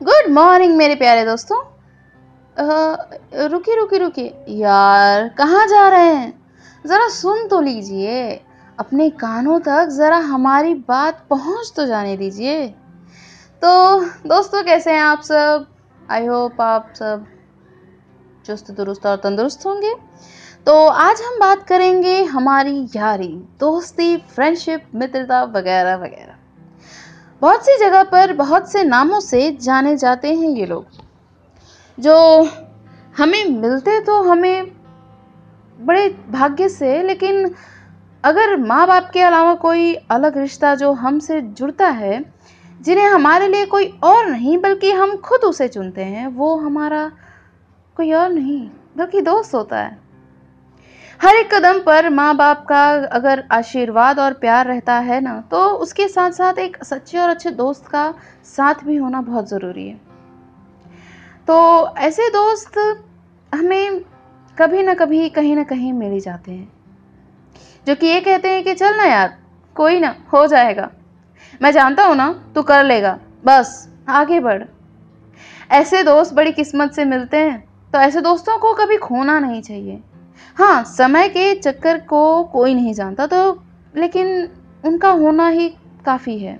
Good morning मेरे प्यारे दोस्तों। रुकी रुकी रुकी। यार, कहाँ जा रहे हैं? ज़रा सुन तो लीजिए। अपने कानों तक ज़रा हमारी बात पहुँच तो जाने दीजिए। तो दोस्तों, कैसे हैं आप सब? आई होप आप सब चुस्त, दुरुस्त और तंदुरुस्त होंगे। तो आज हम बात करेंगे हमारी यारी, दोस्ती फ्रेंडशिप मित्रता वगैरह वगैरह। बहुत सी जगह पर बहुत से नामों से जाने जाते हैं ये लोग। जो हमें मिलते तो हमें बड़े भाग्य से, लेकिन अगर माँ बाप के अलावा कोई अलग रिश्ता जो हमसे जुड़ता है, जिन्हें हमारे लिए कोई और नहीं, बल्कि हम खुद उसे चुनते हैं, वो हमारा कोई और नहीं, बल्कि दोस्त होता है। हर एक कदम पर माँ बाप का अगर आशीर्वाद और प्यार रहता है ना तो उसके साथ साथ एक सच्चे और अच्छे दोस्त का साथ भी होना बहुत ज़रूरी है। तो ऐसे दोस्त हमें कभी ना कभी, कहीं ना कहीं मिल ही जाते हैं। जो कि ये कहते हैं कि, चल ना यार, कोई ना, हो जाएगा। मैं जानता हूँ ना, तू कर लेगा। बस, आगे बढ़। ऐसे दोस्त बड़ी किस्मत से मिलते हैं तो ऐसे दोस्तों को कभी खोना नहीं चाहिए। हाँ समय के चक्कर को कोई नहीं जानता तो लेकिन उनका होना ही काफ़ी है।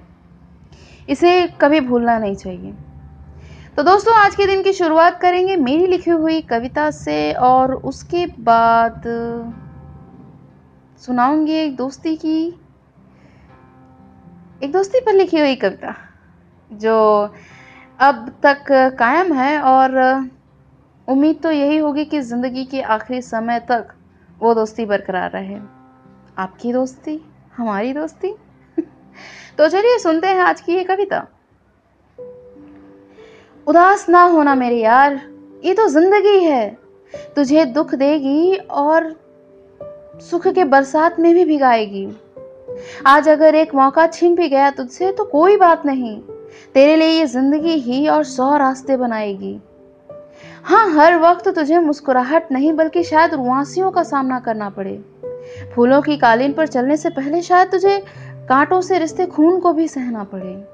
इसे कभी भूलना नहीं चाहिए। तो दोस्तों, आज के दिन की शुरुआत करेंगे मेरी लिखी हुई कविता से और उसके बाद सुनाऊँगी एक दोस्ती की, एक दोस्ती पर लिखी हुई कविता, जो अब तक कायम है और उम्मीद तो यही होगी कि ज़िंदगी के आखिरी समय तक वो दोस्ती बरकरार रहे। आपकी दोस्ती, हमारी दोस्ती? तो चलिए सुनते हैं आज की ये कविता। उदास ना होना मेरे यार, ये तो ज़िंदगी है। तुझे दुख देगी और सुख के बरसात में भी भिगाएगी। आज अगर एक मौका छिन भी गया तुझसे तो कोई बात नहीं। तेरे लिए ये ज़िंदगी ही और सौ रास्ते बनाएगी। हाँ हर वक्त तुझे मुस्कुराहट नहीं, बल्कि शायद रुआसियों का सामना करना पड़े। फूलों की कालीन पर चलने से पहले शायद तुझे कांटों से रिश्ते खून को भी सहना पड़े।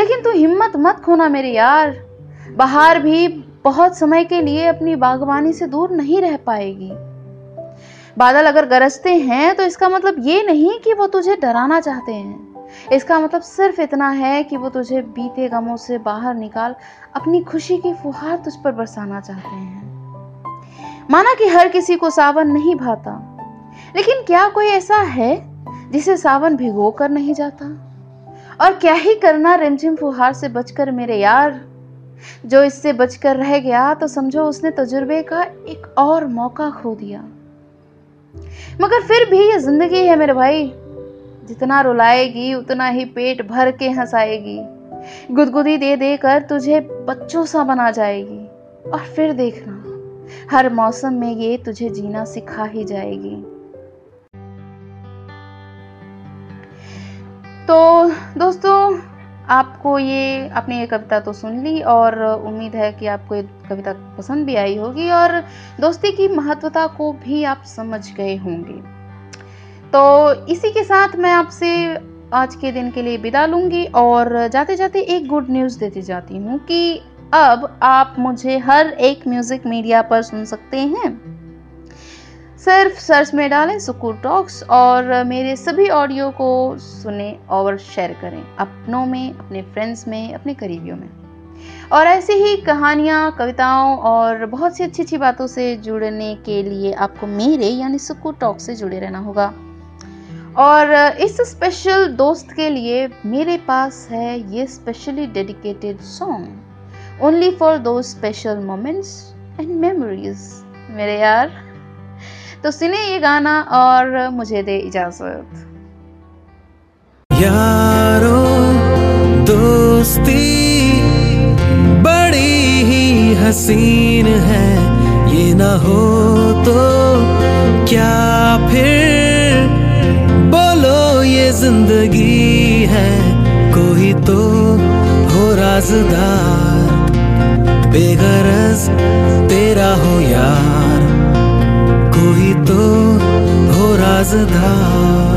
लेकिन तू हिम्मत मत खोना मेरे यार। बाहर भी बहुत समय के लिए अपनी बागवानी से दूर नहीं रह पाएगी। बादल अगर गरजते हैं तो इसका मतलब ये नहीं कि वो तुझे डराना चाहते हैं। इसका मतलब सिर्फ़ इतना है कि वो तुझे बीते गमों से बाहर निकाल अपनी खुशी की फुहार तुझ पर बरसाना चाहते हैं। माना कि हर किसी को सावन नहीं भाता, लेकिन क्या कोई ऐसा है जिसे सावन भिगो कर नहीं जाता? और क्या ही करना रिमझिम फुहार से बचकर मेरे यार? जो इससे बचकर रह गया तो समझो उसने तजुर्बे का एक और मौका खो दिया। मगर फिर भी ये ज़िंदगी है मेरे भाई जितना रुलाएगी, उतना ही पेट भर के हंसाएगी। गुदगुदी दे दे कर तुझे बच्चों सा बना जाएगी। और फिर देखना, हर मौसम में ये तुझे जीना सिखा ही जाएगी। तो दोस्तों, आपको ये आपने ये कविता तो सुन ली और उम्मीद है कि आपको ये कविता पसंद भी आई होगी। और दोस्ती की महत्वता को भी आप समझ गए होंगे। तो इसी के साथ मैं आपसे आज के दिन के लिए विदा लूँगी और जाते जाते एक गुड न्यूज़ देती जाती हूँ कि अब आप मुझे हर एक म्यूज़िक मीडिया पर सुन सकते हैं। सिर्फ़ सर्च में डालें सुकूर टॉक्स और मेरे सभी ऑडियो को सुने और शेयर करें अपनों में, अपने फ्रेंड्स में, अपने करीबियों में। और ऐसी ही कहानियाँ, कविताओं और बहुत सी अच्छी अच्छी बातों से जुड़ने के लिए आपको मेरे, यानी सुकूर टॉक से जुड़े रहना होगा। और इस स्पेशल दोस्त के लिए मेरे पास है ये specially dedicated song only for दो स्पेशल मोमेंट्स एंड मेमोरीज मेरे यार तो सुने ये गाना और मुझे दे इजाज़त. यारो दोस्ती बड़ी ही हसीन है, ये ना हो तो क्या फिर? ज़िंदगी है कोई तो हो राजदार। बेगरज तेरा हो यार कोई तो हो राजदार।